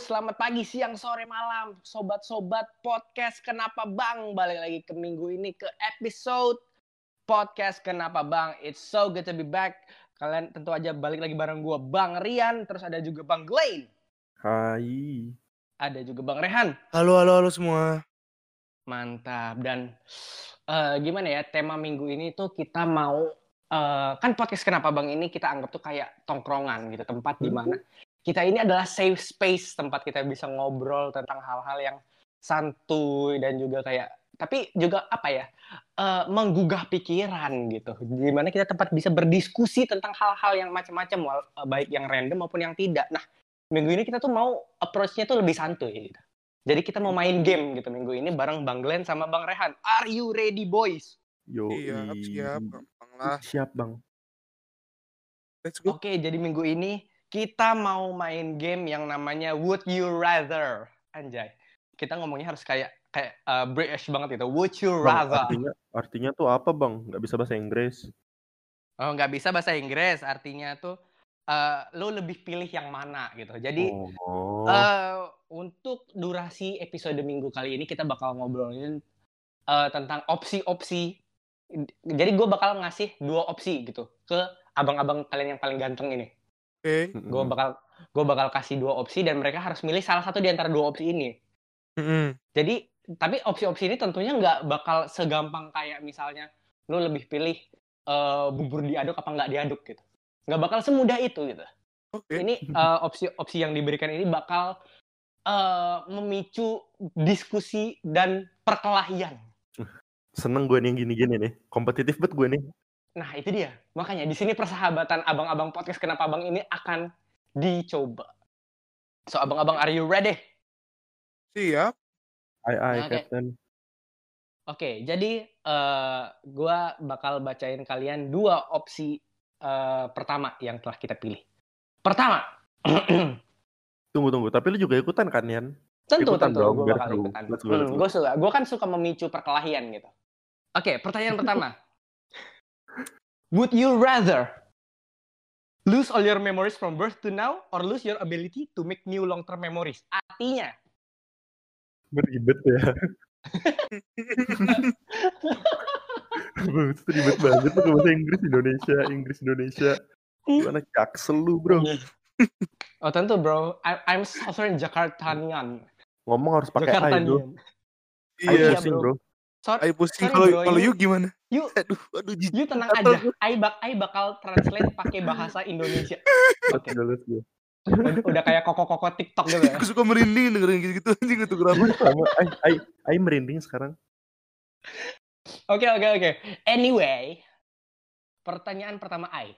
selamat pagi, siang, sore, malam, sobat-sobat podcast Kenapa Bang? Balik lagi ke minggu ini ke episode podcast Kenapa Bang? It's so good to be back. Kalian tentu aja balik lagi bareng gue Bang Rian, terus ada juga Bang Glenn. Hai. Ada juga Bang Rehan. Halo, halo, halo semua. Mantap. Dan uh, gimana ya, tema minggu ini tuh kita mau uh, kan podcast Kenapa Bang ini kita anggap tuh kayak tongkrongan gitu, tempat di mana kita ini adalah safe space tempat kita bisa ngobrol tentang hal-hal yang santuy dan juga kayak tapi juga apa ya uh, menggugah pikiran gitu di mana kita tempat bisa berdiskusi tentang hal-hal yang macam-macam baik yang random maupun yang tidak nah minggu ini kita tuh mau approach-nya tuh lebih santuy gitu jadi kita mau main game gitu minggu ini bareng Bang Glenn sama Bang Rehan are you ready boys Yo, Iya, siap, gampang lah. Siap, Bang. Let's go. oke jadi minggu ini kita mau main game yang namanya Would You Rather. Anjay. Kita ngomongnya harus kayak kayak uh, British banget itu. Would you Bang, rather? artinya artinya tuh apa, Bang? Nggak bisa bahasa Inggris. Oh, nggak bisa bahasa Inggris. Artinya tuh uh, lo lebih pilih yang mana gitu. Jadi oh. uh, untuk durasi episode minggu kali ini kita bakal ngobrolin uh, tentang opsi-opsi. Jadi gue bakal ngasih dua opsi gitu ke abang-abang kalian yang paling ganteng ini. Oke. Mm-mm. Gue bakal gue bakal kasih dua opsi dan mereka harus milih salah satu di antara dua opsi ini. Mm-mm. Jadi tapi opsi-opsi ini tentunya nggak bakal segampang kayak misalnya lu lebih pilih eh, bubur diaduk apa nggak diaduk gitu. Nggak bakal semudah itu gitu. Oke. Ini eh, opsi-opsi yang diberikan ini bakal eh, memicu diskusi dan perkelahian. Seneng gue nih yang gini-gini nih. Kompetitif banget gue nih. Nah itu dia. Makanya di sini persahabatan abang-abang podcast kenapa abang ini akan dicoba. So abang-abang are you ready? Siap. Ai ai, Oke. Captain. Oke, jadi eh gua bakal bacain kalian dua opsi eh, pertama yang telah kita pilih. Pertama, Tunggu tunggu, tapi lu juga ikutan kan, Yan? tentu Ikutan tentu gue bakal ikutan. Hmm, gue suka, gue kan suka memicu perkelahian gitu. Oke, pertanyaan pertama. Would you rather lose all your memories from birth to now or lose your ability to make new long term memories? Artinya, Beribet ya. Itu ribet banget tuh bahasa Inggris Indonesia, Inggris Indonesia. Anak jaksel lu, bro. oh tentu bro, I, I'm Southern Jakartanian. Ngomong harus pakai bro. Ai Iya, Iya. pusing, bro. Sorry, Ayo pusing kalau kalau you gimana? Yuk. Aduh, aduh jijik. You tenang aja. I, bak I bakal translate pakai bahasa Indonesia. Go, let's go. Udah, udah kayak koko-koko TikTok gitu ya. Aku suka merinding dengerin gitu-gitu anjing itu kenapa? Sama, ai, ai, ai merinding sekarang. Oke oke oke. Anyway, pertanyaan pertama I.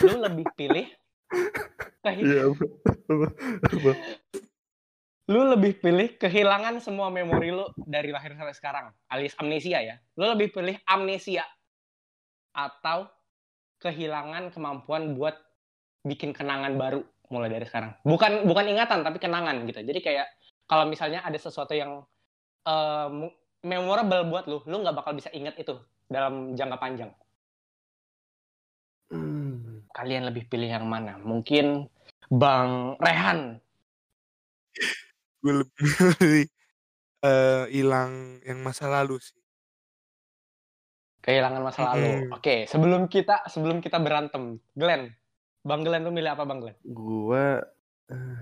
Lu lebih pilih kehi- Iya, bro. Apa? Apa? Lu lebih pilih kehilangan semua memori lu dari lahir sampai sekarang, alias amnesia ya. Lu lebih pilih amnesia atau kehilangan kemampuan buat bikin kenangan baru mulai dari sekarang. Bukan bukan ingatan tapi kenangan gitu. Jadi kayak kalau misalnya ada sesuatu yang mu- memorable buat lu, lu nggak bakal bisa ingat itu dalam jangka panjang. Hmm. Kalian lebih pilih yang mana? Mungkin Bang Rehan. Gue lebih milih eh, hilang yang masa lalu sih. Kehilangan masa lalu. Oke, sebelum kita sebelum kita berantem, Glenn. Bang Glenn tuh milih apa Bang Glenn? Gua eh,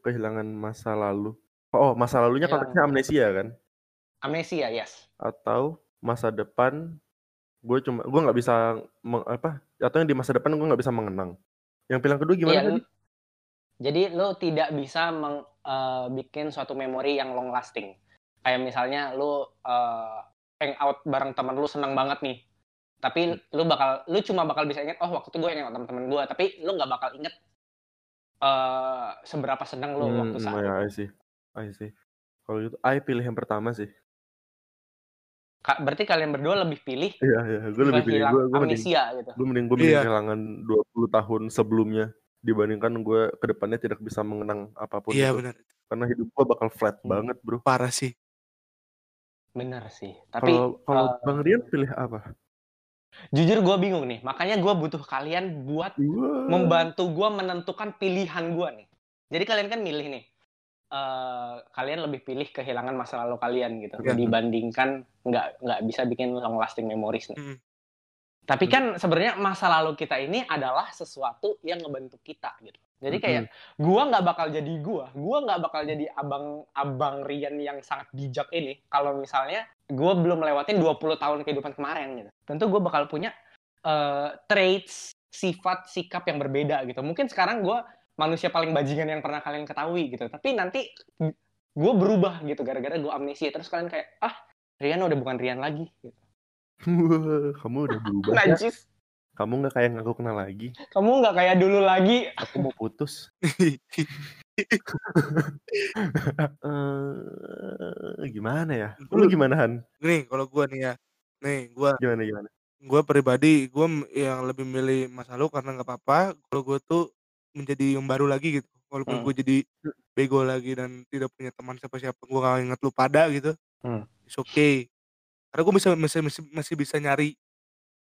kehilangan masa lalu. Oh, masa lalunya Kehilangan. konteksnya amnesia kan? Amnesia, yes. Atau masa depan gue cuma gue nggak bisa meng- apa atau yang di masa depan gue nggak bisa mengenang yang pilihan kedua gimana Iya, tadi lu- jadi lu tidak bisa meng- eh, bikin suatu memori yang long lasting. Kayak misalnya lu eh, hangout bareng temen lu seneng banget nih. Tapi lu bakal lu cuma bakal bisa inget oh waktu itu gue hangout sama temen gue, tapi lu nggak bakal inget eh seberapa seneng lu waktu Hmm, saat ya, itu. I see. I see. Kalau gitu, I pilih yang pertama sih. Ka- Berarti kalian berdua lebih pilih Iya, iya. Gue lebih pilih. Gue, gue mending, amnesia gitu. gue mending, gue mending Iya. kehilangan 20 tahun sebelumnya dibandingkan gue ke depannya tidak bisa mengenang apa pun Iya itu. benar. Karena hidup gue bakal flat Hmm. banget, bro. Parah sih. Bener sih. Tapi Kalau kalau eh, Bang Rian pilih apa? jujur gue bingung nih. Makanya gue butuh kalian buat Wah. membantu gue menentukan pilihan gue nih. Jadi kalian kan milih nih. eh kalian lebih pilih kehilangan masa lalu kalian gitu Iya. dibandingkan nggak nggak bisa bikin long lasting memories nih. Mm. Tapi kan sebenarnya masa lalu kita ini adalah sesuatu yang ngebentuk kita gitu. Jadi kayak gua nggak bakal jadi gua, gua nggak bakal jadi abang abang Rian yang sangat bijak ini kalau misalnya gua belum lewatin 20 tahun kehidupan kemarin gitu. Tentu gua bakal punya eh, traits, sifat, sikap yang berbeda gitu. Mungkin sekarang gua manusia paling bajingan yang pernah kalian ketahui gitu. Tapi nanti gue berubah gitu gara-gara gue amnesia terus kalian kayak ah Rian udah bukan Rian lagi gitu. Kamu udah berubah ya? Najis. Kamu nggak kayak yang aku kenal lagi. Kamu nggak kayak dulu lagi. Aku mau putus. Eh, gimana ya? Lu gimana Han? Nih, kalau gua nih ya. Nih, gua Gimana gimana? gua pribadi gua m- yang lebih milih masa lalu karena nggak apa-apa kalau gua tuh menjadi yang baru lagi gitu. Walaupun Hmm. gua jadi bego lagi dan tidak punya teman siapa-siapa, gua gak inget lu pada gitu. Hmm. It's okay. Karena gua bisa masih masih, masih bisa nyari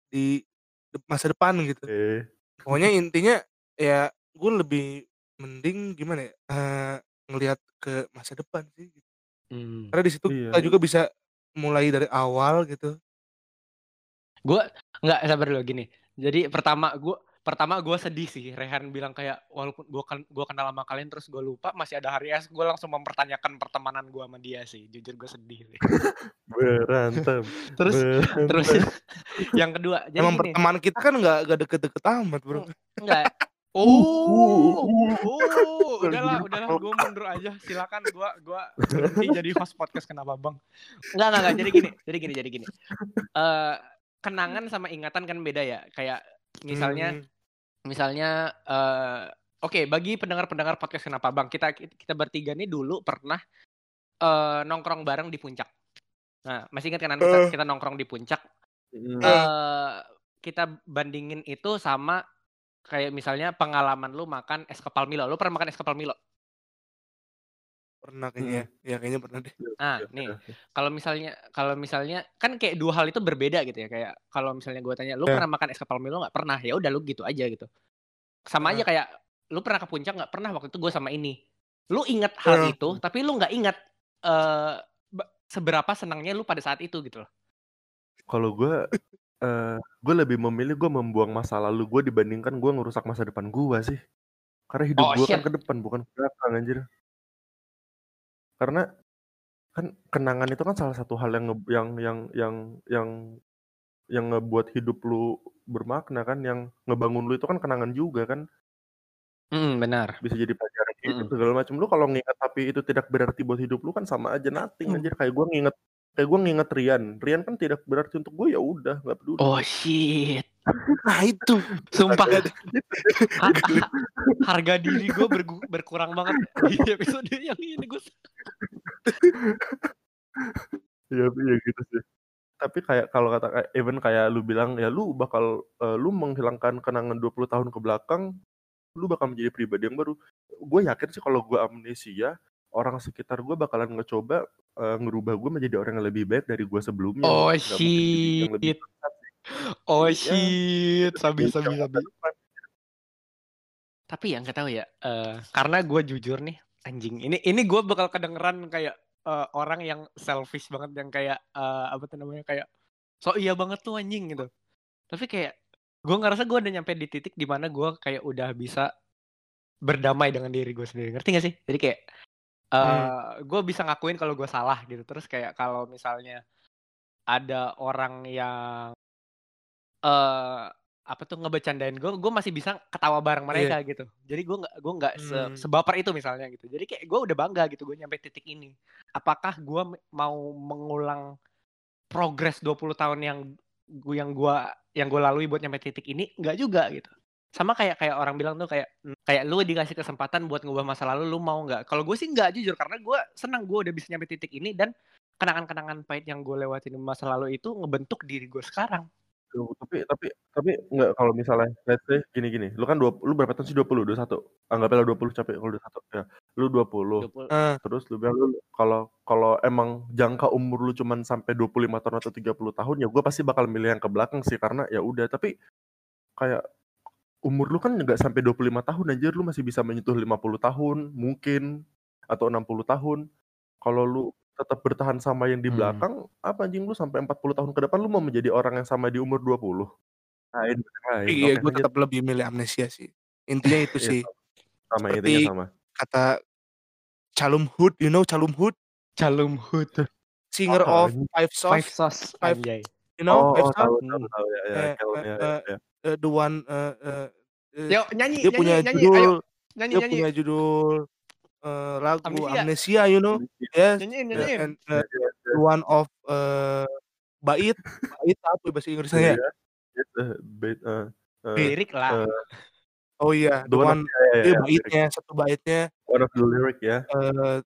di de- masa depan gitu. Eh, Pokoknya intinya ya gue lebih mending gimana ya? eh, ngelihat ke masa depan sih. gitu. Karena di situ Iya. kita juga bisa mulai dari awal gitu. Gue nggak sabar dulu gini. Jadi pertama gue pertama gue sedih sih. Rehan bilang kayak walaupun gue kan gue kenal sama kalian terus gue lupa masih ada hari es. Gue langsung mempertanyakan pertemanan gue sama dia sih. Jujur gue sedih. Sih. Berantem. Terus berantem. terus yang kedua jadi Emang pertemanan kita kan nggak gak deket-deket amat bro. Enggak. Oh, oh, udahlah, udahlah, gue mundur aja. Silakan, gue, gua berhenti jadi host podcast kenapa bang? Enggak, enggak, enggak. Jadi gini, jadi gini, jadi gini. Eh, kenangan sama ingatan kan beda ya. Kayak misalnya, Hmm, misalnya, eh, oke, bagi pendengar-pendengar podcast kenapa bang, kita kita bertiga nih dulu pernah eh, nongkrong bareng di puncak. Nah, masih ingat kan kita, Eh. kita nongkrong di puncak? Hmm. eh kita bandingin itu sama kayak misalnya pengalaman lu makan es kepal Milo. Lu pernah makan es kepal Milo? pernah kayaknya. Ya kayaknya pernah deh. Nah, nih, kalau misalnya kalau misalnya kan kayak dua hal itu berbeda gitu ya. Kayak kalau misalnya gue tanya, lu Ya. pernah makan es kepal Milo nggak? Pernah. Ya udah lu gitu aja gitu. Sama aja kayak lu pernah ke puncak nggak? Pernah waktu itu gue sama ini. Lu ingat hal Ya. itu, tapi lu nggak ingat eh ba- seberapa senangnya lu pada saat itu gitu loh. Kalau gue, eh gue lebih memilih gue membuang masa lalu gue dibandingkan gue ngerusak masa depan gue sih. Karena hidup Oh, gue kan ke depan bukan ke belakang anjir. Karena kan kenangan itu kan salah satu hal yang nge- yang yang yang yang yang ngebuat hidup lu bermakna kan, yang ngebangun lu itu kan kenangan juga kan, Hmm, benar. bisa jadi Mm-mm. segala macam. Lu kalau nginget tapi itu tidak berarti buat hidup lu kan sama aja nothing Hmm. anjir. Kayak gue nginget kayak gue nginget Rian. Rian kan tidak berarti untuk gue ya udah nggak peduli. Oh shit. Nah itu. Sumpah. Harga diri gue berkurang banget di episode yang ini gue Iya, iya gitu sih. Tapi kayak kalau kata even kayak lu bilang ya lu bakal eh, lu menghilangkan kenangan 20 tahun ke belakang, lu bakal menjadi pribadi yang baru. Gue yakin sih kalau gue amnesia, orang sekitar gue bakalan ngecoba eh, ngerubah gue menjadi orang yang lebih baik dari gue sebelumnya. Oh lebih shit. Oh Iya. shit, sabi sabi sabi. Tapi yang nggak tahu ya, eh, karena gue jujur nih, anjing. Ini ini gue bakal kedengeran kayak eh, orang yang selfish banget, yang kayak eh, apa tuh namanya kayak so iya banget tuh anjing gitu. Tapi kayak gue ngerasa gue udah nyampe di titik di mana gue kayak udah bisa berdamai dengan diri gue sendiri. Ngerti gak sih? Jadi kayak eh gue bisa ngakuin kalau gue salah gitu. Terus kayak kalau misalnya ada orang yang eh apa tuh ngebecandain gue, gue masih bisa ketawa bareng mereka gitu. Jadi gue nggak gue nggak se- Hmm. sebaper itu misalnya gitu. Jadi kayak gue udah bangga gitu gue nyampe titik ini. Apakah gue mau mengulang progres 20 tahun yang gue yang gue yang gue lalui buat nyampe titik ini? Nggak juga gitu. Sama kayak kayak orang bilang tuh kayak "Hmm, kayak lu dikasih kesempatan buat ngubah masa lalu lu mau nggak? Kalau gue sih nggak jujur karena gue senang gue udah bisa nyampe titik ini dan kenangan-kenangan pahit yang gue lewatin di masa lalu itu ngebentuk diri gue sekarang. Tuh, tapi tapi tapi nggak kalau misalnya let's say gini gini, lu kan dua, lu berapa tahun sih 20, 21. Anggaplah 20 capek kalau 21 ya. Lu 20. 20. Eh, Terus lu bilang lu kalau kalau emang jangka umur lu cuman sampai 25 tahun atau 30 tahun ya gue pasti bakal milih yang ke belakang sih karena ya udah tapi kayak umur lu kan nggak sampai 25 tahun anjir, lu masih bisa menyentuh 50 tahun mungkin atau 60 tahun. Kalau lu tetap bertahan sama yang di Hmm. belakang, apa anjing lu sampai 40 tahun ke depan lu mau menjadi orang yang sama di umur 20? Lain, lain. Iya, gue tetap lebih milih amnesia sih. Intinya itu Iya, sih. sama Seperti intinya sama. kata Calum Hood, you know Calum Hood? Calum Hood. Singer Apa of? Five Sauce, Five sauce Five- anjay. you know Oh, Five oh, Sauce? tahu, tahu, tahu, ya, ya, Eh, Calum, eh, ya, eh, ya. Eh, the one eh, eh, eh, Yuk nyanyi, dia nyanyi, punya nyanyi, judul, ayo nyanyi, dia nyanyi. punya judul eh, lagu Amnesia. Amnesia, you know? Yes. Nyanyiin, nyanyiin. and eh, the one of eh, Bait, Bait apa bahasa Inggrisnya ya? Iya. Yes, eh, bait, eh, Lirik lah. eh, Oh iya, the the one one dia ya, baitnya, satu baitnya one of the lyric ya. eh,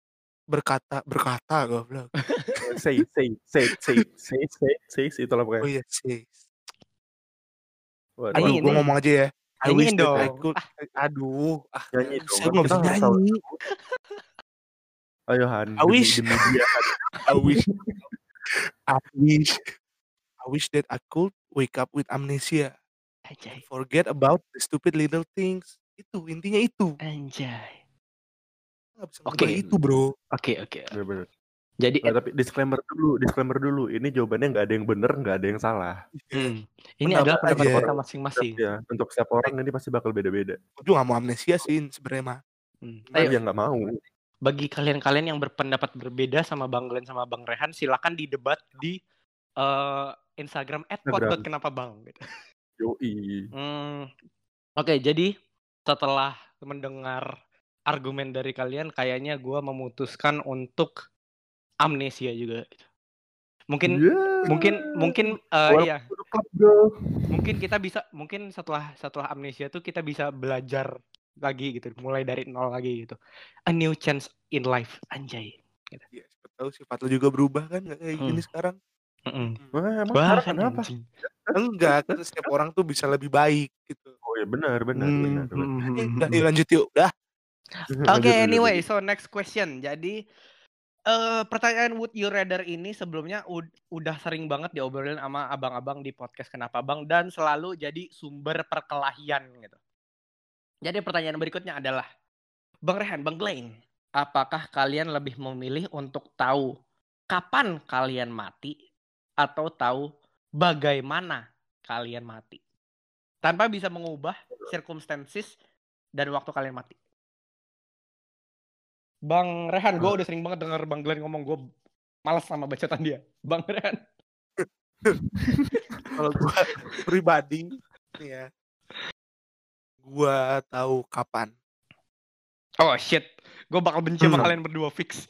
berkata berkata goblok. say, say, say, say, say, say, say, itulah Oh pokoknya. iya sih. Waduh, Aduh, gue ngomong aja ya. I wish that I dong. could. Aduh, ah, Nyanyi dong, saya nggak bisa nyanyi. Ayo Han, I demi, wish. demi dia Han. I wish, I wish, I wish that I could wake up with amnesia, Anjay. forget about the stupid little things. Itu intinya itu. Anjay. Oke. ngubah itu bro. Oke, oke. Bener-bener. Jadi Nah, tapi disclaimer dulu, disclaimer dulu. Ini jawabannya nggak ada yang bener, nggak ada yang salah. hmm, ini Pendapat adalah pendapat kita masing-masing. Ya, untuk setiap orang ini pasti bakal beda-beda. Gue juga nggak mau amnesia sih sebenarnya mah. Hmm. Nah, Ayo, ya nggak mau. bagi kalian-kalian yang berpendapat berbeda sama Bang Glenn sama Bang Rehan, silakan didebat di eh, Instagram Instagram. @pod.kenapa bang. Gitu. Yoi. Hmm, Oke, jadi setelah mendengar argumen dari kalian, kayaknya gue memutuskan untuk amnesia juga. Mungkin, Yeah. mungkin, mungkin, eh, iya, bro. mungkin kita bisa, mungkin setelah setelah amnesia tuh kita bisa belajar lagi gitu, mulai dari nol lagi gitu. A new chance in life, anjay. Ya, siapa tahu sifat lu juga berubah kan nggak kayak gini Hmm. sekarang. Mm-mm. Wah, emang Wah, sekarang kenapa? Enggak, kan setiap orang tuh bisa lebih baik gitu. Oh ya benar, benar, Hmm, benar. benar. hmm, yuk lanjut yuk, udah. Oke, lanjut, anyway, so next question. Jadi eh pertanyaan would you rather ini sebelumnya ud- udah sering banget diobrolin sama abang-abang di podcast Kenapa Bang dan selalu jadi sumber perkelahian gitu. Jadi pertanyaan berikutnya adalah Bang Rehan, Bang Glenn, apakah kalian lebih memilih untuk tahu kapan kalian mati atau tahu bagaimana kalian mati? Tanpa bisa mengubah circumstances dan waktu kalian mati. Bang Rehan, gue udah sering banget denger Bang Glenn ngomong gue malas sama bacotan dia. Bang Rehan. Kalau gua pribadi nih ya, gua tahu kapan. Oh shit, gue bakal benci sama Hmm. kalian berdua fix.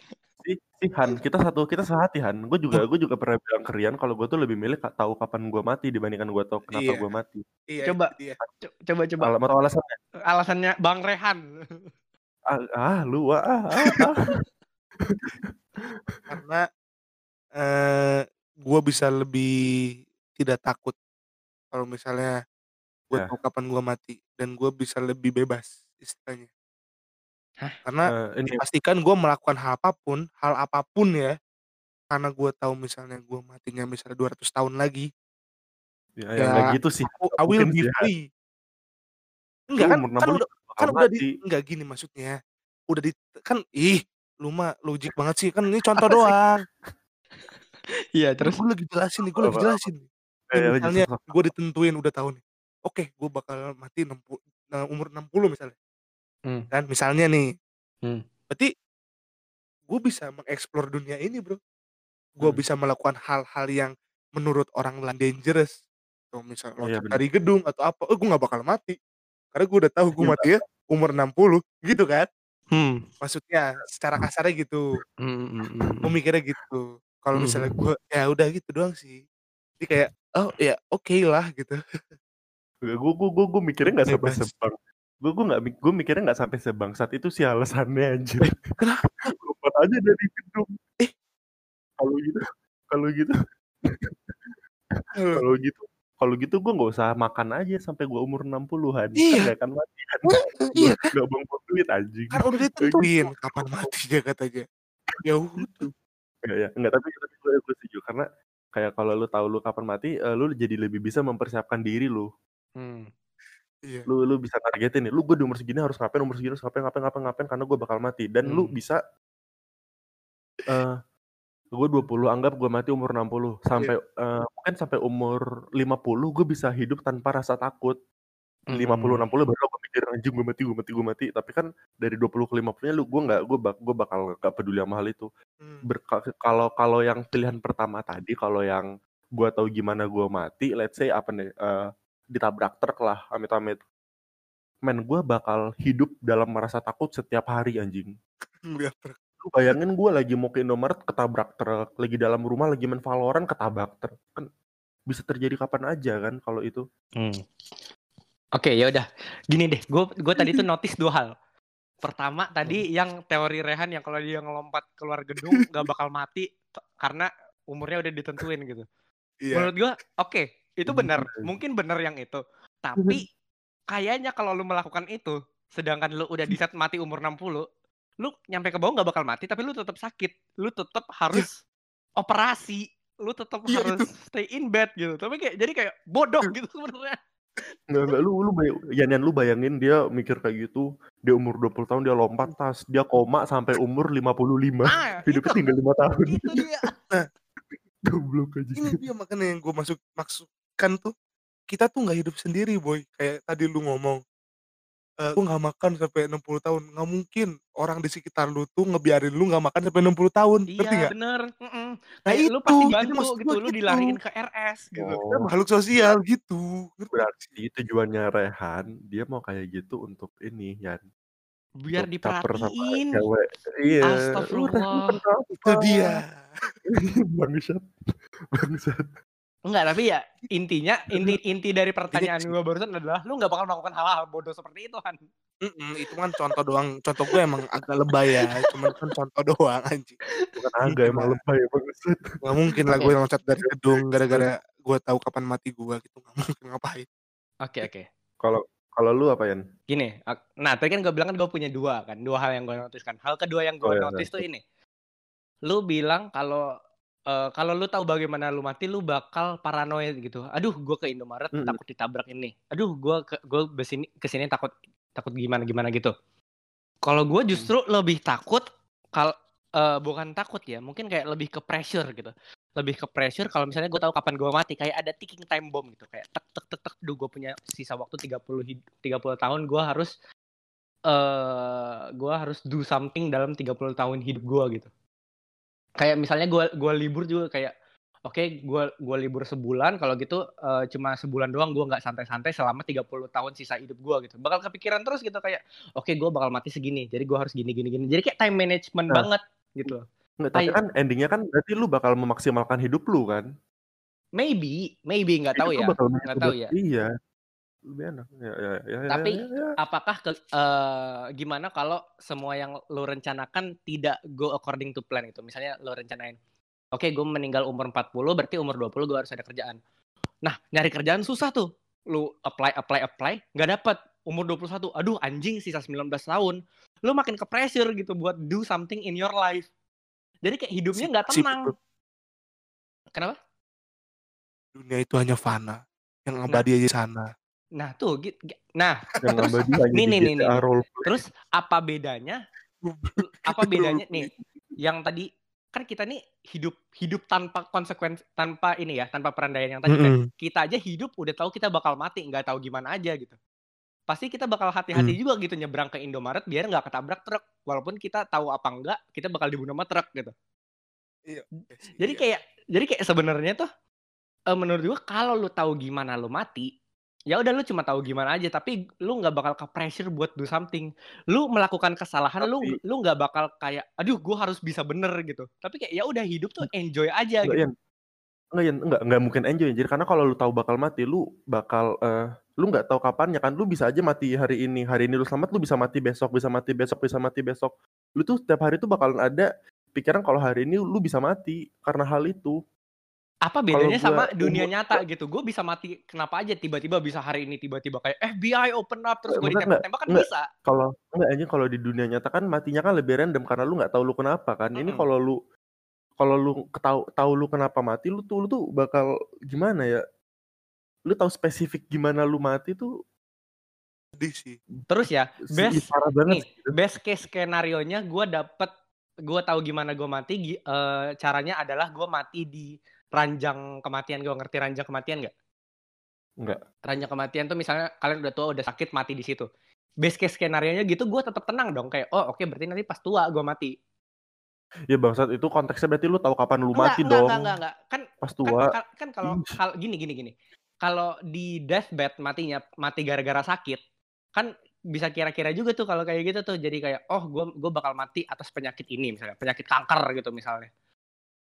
Si, Han, kita satu, kita sehati Han. Gue juga, gue juga pernah bilang ke Rian kalau gue tuh lebih milih tahu kapan gue mati dibandingkan gue tahu kenapa Iya. gue mati. Iya, Coba. Co- Coba coba Al- mau tahu alasannya? alasannya Bang Rehan. Ah, ah lu ah, ah, ah. Karena eh gua bisa lebih tidak takut kalau misalnya gua Ya. tahu kapan gua mati dan gua bisa lebih bebas istilahnya. Hah? Karena Eh, ini dipastikan gua melakukan hal apa pun, hal apa pun ya, karena gua tahu misalnya gua matinya misalnya 200 tahun lagi, ya, ya, ya gitu sih. aku I will be Han. free. Lu Enggak kan, kan 60 udah kan udah di enggak gini maksudnya. Udah di kan ih, lu mah logik banget sih. Kan ini contoh doang. Iya Terus terus. gue lagi jelasin nih, gue lagi Apa, apa? jelasin nih. Eh, lanjut, misalnya gue ditentuin udah tahu nih. Oke, gue bakal mati 60 nah, umur 60 misalnya. Hmm. Kan misalnya nih. Hmm. Berarti gue bisa mengeksplor dunia ini, Bro. Gue Hmm. bisa melakukan hal-hal yang menurut orang lain dangerous. Tuh misal Iya, loncat dari gedung atau apa, oh gue gak bakal mati. Karena gue udah tahu gue Iya, mati ya umur 60 gitu kan. Hmm. Maksudnya secara kasarnya gitu. Hmm, hmm, hmm, Gue hmm. mikirnya gitu. Kalau Hmm. misalnya gue ya udah gitu doang sih. Jadi kayak oh ya oke lah gitu. Gue gue gue gue mikirnya nggak sampai sebang. Gue gue nggak gue mikirnya nggak sampai sebangsat itu sih alasannya anjir. Kenapa? Lompat aja dari gedung. Eh. Kalau gitu, kalau gitu, kalau gitu, kalau gitu gue nggak usah makan aja sampai gue umur 60-an. Kan Iya. nggak akan mati kan. Iya, Gak buang duit anjing. kan udah ditentuin kapan matinya katanya. Ya udah. Ya, enggak tapi tapi gue gue setuju karena kayak kalau lu tahu lu kapan mati, eh, lu jadi lebih bisa mempersiapkan diri lu. Hmm. Iya. Lu lu bisa targetin nih, lu gue di umur segini harus ngapain, umur segini harus ngapain, ngapain, ngapain, ngapain karena gue bakal mati dan hmm. lu bisa uh, gue 20 anggap gue mati umur 60 sampai yeah. uh, mungkin sampai umur 50 gue bisa hidup tanpa rasa takut. Hmm. 50 60 baru gue mikir anjing gue mati, gue mati, gue mati. Tapi kan dari 20 ke 50-nya lu gue nggak gue bak, gue bakal gak peduli sama hal itu. Hmm. kalau kalau yang pilihan pertama tadi kalau yang gue tahu gimana gue mati, let's say apa nih uh, ditabrak truk lah amit-amit men gue bakal hidup dalam merasa takut setiap hari anjing lu bayangin gue lagi mau ke Indomaret ketabrak truk lagi dalam rumah lagi main Valorant ketabrak truk. Kan bisa terjadi kapan aja kan kalau itu. Hmm. oke ya udah. Gini deh gue gue tadi tuh notice dua hal. Pertama tadi hmm. yang teori Rehan yang kalau dia ngelompat keluar gedung gak bakal mati karena umurnya udah ditentuin gitu. Yeah. menurut gue oke okay, itu benar mungkin benar yang itu. Tapi kayaknya kalau lu melakukan itu sedangkan lu udah di set mati umur 60 lu nyampe ke bawah nggak bakal mati tapi lu tetap sakit. Lu tetap harus operasi. Lu tetap ya, harus itu. stay in bed gitu. Tapi kayak jadi kayak bodoh gitu sebenarnya. Enggak, enggak, lu, lu bayang, Yan, lu bayangin dia mikir kayak gitu, dia umur 20 tahun dia lompat tas, dia koma sampai umur 55, ah, hidupnya tinggal 5 tahun. Itu dia. Goblok aja. Ini dia makanya yang gue masuk maksud kan tuh kita tuh nggak hidup sendiri boy. Kayak tadi lu ngomong uh, gue nggak makan sampai 60 tahun nggak mungkin orang di sekitar lu tuh ngebiarin lu nggak makan sampai 60 tahun iya ngerti bener nah kayak itu lu pasti bantu gitu lu gitu. dilariin ke RS gitu. Oh. kita makhluk sosial gitu berarti tujuannya Rehan dia mau kayak gitu untuk ini ya biar diperhatiin. iya. Astagfirullah. Itu dia. bangsat bangsat Enggak, tapi ya intinya inti inti dari pertanyaan gue barusan adalah lu nggak bakal melakukan hal-hal bodoh seperti itu kan? Mm -mm, itu kan contoh doang. Contoh gue emang agak lebay ya, cuman kan contoh doang anjing. Bukan agak emang lebay banget. Gak mungkin lah gue loncat dari gedung gara-gara gue tahu kapan mati gue gitu. Gak mungkin ngapain. Oke okay, oke. Okay. Kalau kalau lu apa Yan? Gini, nah tadi kan gue bilang kan gue punya dua kan, dua hal yang gue notice kan. Hal kedua yang gue oh, iya, notice tuh ini. Lu bilang kalau uh, kalau lu tahu bagaimana lu mati, lu bakal paranoid gitu. Aduh, gue ke Indomaret mm -hmm. takut ditabrak ini. Aduh, gue ke gue ke sini ke sini takut takut gimana gimana gitu. Kalau gue mm. justru hmm. lebih takut kal uh, bukan takut ya, mungkin kayak lebih ke pressure gitu. Lebih ke pressure kalau misalnya gue tahu kapan gue mati, kayak ada ticking time bomb gitu, kayak tek tek tek tek, duh gue punya sisa waktu 30 30 tahun, gue harus eh uh, gue harus do something dalam 30 tahun hidup gue gitu kayak misalnya gue gua libur juga kayak oke okay, gue gua libur sebulan kalau gitu uh, cuma sebulan doang gue nggak santai-santai selama 30 tahun sisa hidup gue gitu. Bakal kepikiran terus gitu kayak oke okay, gue bakal mati segini jadi gue harus gini gini gini. Jadi kayak time management nah. banget gitu Nggak, tapi kan endingnya kan berarti lu bakal memaksimalkan hidup lu kan? Maybe maybe nggak tahu ya. nggak tahu ya. iya lebih enak. Ya, ya, ya, ya Tapi ya, ya, ya. apakah ke, uh, gimana kalau semua yang lo rencanakan tidak go according to plan itu? Misalnya lo rencanain, oke okay, gue meninggal umur 40, berarti umur 20 gue harus ada kerjaan. Nah, nyari kerjaan susah tuh. Lu apply, apply, apply, nggak dapet. Umur 21, aduh anjing sisa 19 tahun. Lu makin ke pressure gitu buat do something in your life. Jadi kayak hidupnya nggak tenang. Kenapa? Dunia itu hanya fana. Yang abadi nah, aja sana. Nah tuh, nah terus nih nih nih, nih. terus apa bedanya? apa bedanya nih? Yang tadi kan kita nih hidup hidup tanpa konsekuensi tanpa ini ya tanpa perandaian yang tadi mm -hmm. kan kita aja hidup udah tahu kita bakal mati nggak tahu gimana aja gitu pasti kita bakal hati-hati mm. juga gitu nyebrang ke Indomaret biar nggak ketabrak truk walaupun kita tahu apa enggak kita bakal dibunuh sama truk gitu iya, iya jadi iya. kayak jadi kayak sebenarnya tuh eh, menurut gua kalau lu tahu gimana lu mati ya udah lu cuma tahu gimana aja tapi lu nggak bakal ke pressure buat do something. Lu melakukan kesalahan tapi, lu lu nggak bakal kayak aduh gue harus bisa bener gitu. Tapi kayak ya udah hidup tuh enjoy aja enggak, gitu. Enggak Yan, enggak enggak mungkin enjoy. Jadi karena kalau lu tahu bakal mati lu bakal uh, lu nggak tahu kapannya kan. Lu bisa aja mati hari ini hari ini lu selamat lu bisa mati besok bisa mati besok bisa mati besok. Lu tuh setiap hari tuh bakalan ada pikiran kalau hari ini lu bisa mati karena hal itu apa bedanya sama dunia nyata gitu? Gue bisa mati kenapa aja tiba-tiba bisa hari ini tiba-tiba kayak FBI open up terus gue ditembak-tembak kan bisa. Kalau enggak aja kalau di dunia nyata kan matinya kan lebih random karena lu nggak tahu lu kenapa kan. Ini kalau lu kalau lu tahu tahu lu kenapa mati lu tuh lu tuh bakal gimana ya? Lu tahu spesifik gimana lu mati tuh sedih sih. Terus ya, best parah banget nih, sih itu. best case skenario-nya gue dapet gue tahu gimana gue mati eh, caranya adalah gue mati di ranjang kematian gue ngerti ranjang kematian nggak? Enggak. ranjang kematian tuh misalnya kalian udah tua udah sakit mati di situ. Best case skenario nya gitu gue tetap tenang dong. Kayak oh oke berarti nanti pas tua gue mati. Ya bangsat itu konteksnya berarti lu tahu kapan lu enggak, mati enggak, dong. enggak, enggak, enggak. kan Pas kan tua. kan, kan kalau kalau gini gini gini. Kalau di deathbed matinya mati gara-gara sakit kan bisa kira-kira juga tuh kalau kayak gitu tuh. Jadi kayak oh gue gue bakal mati atas penyakit ini misalnya. Penyakit kanker gitu misalnya.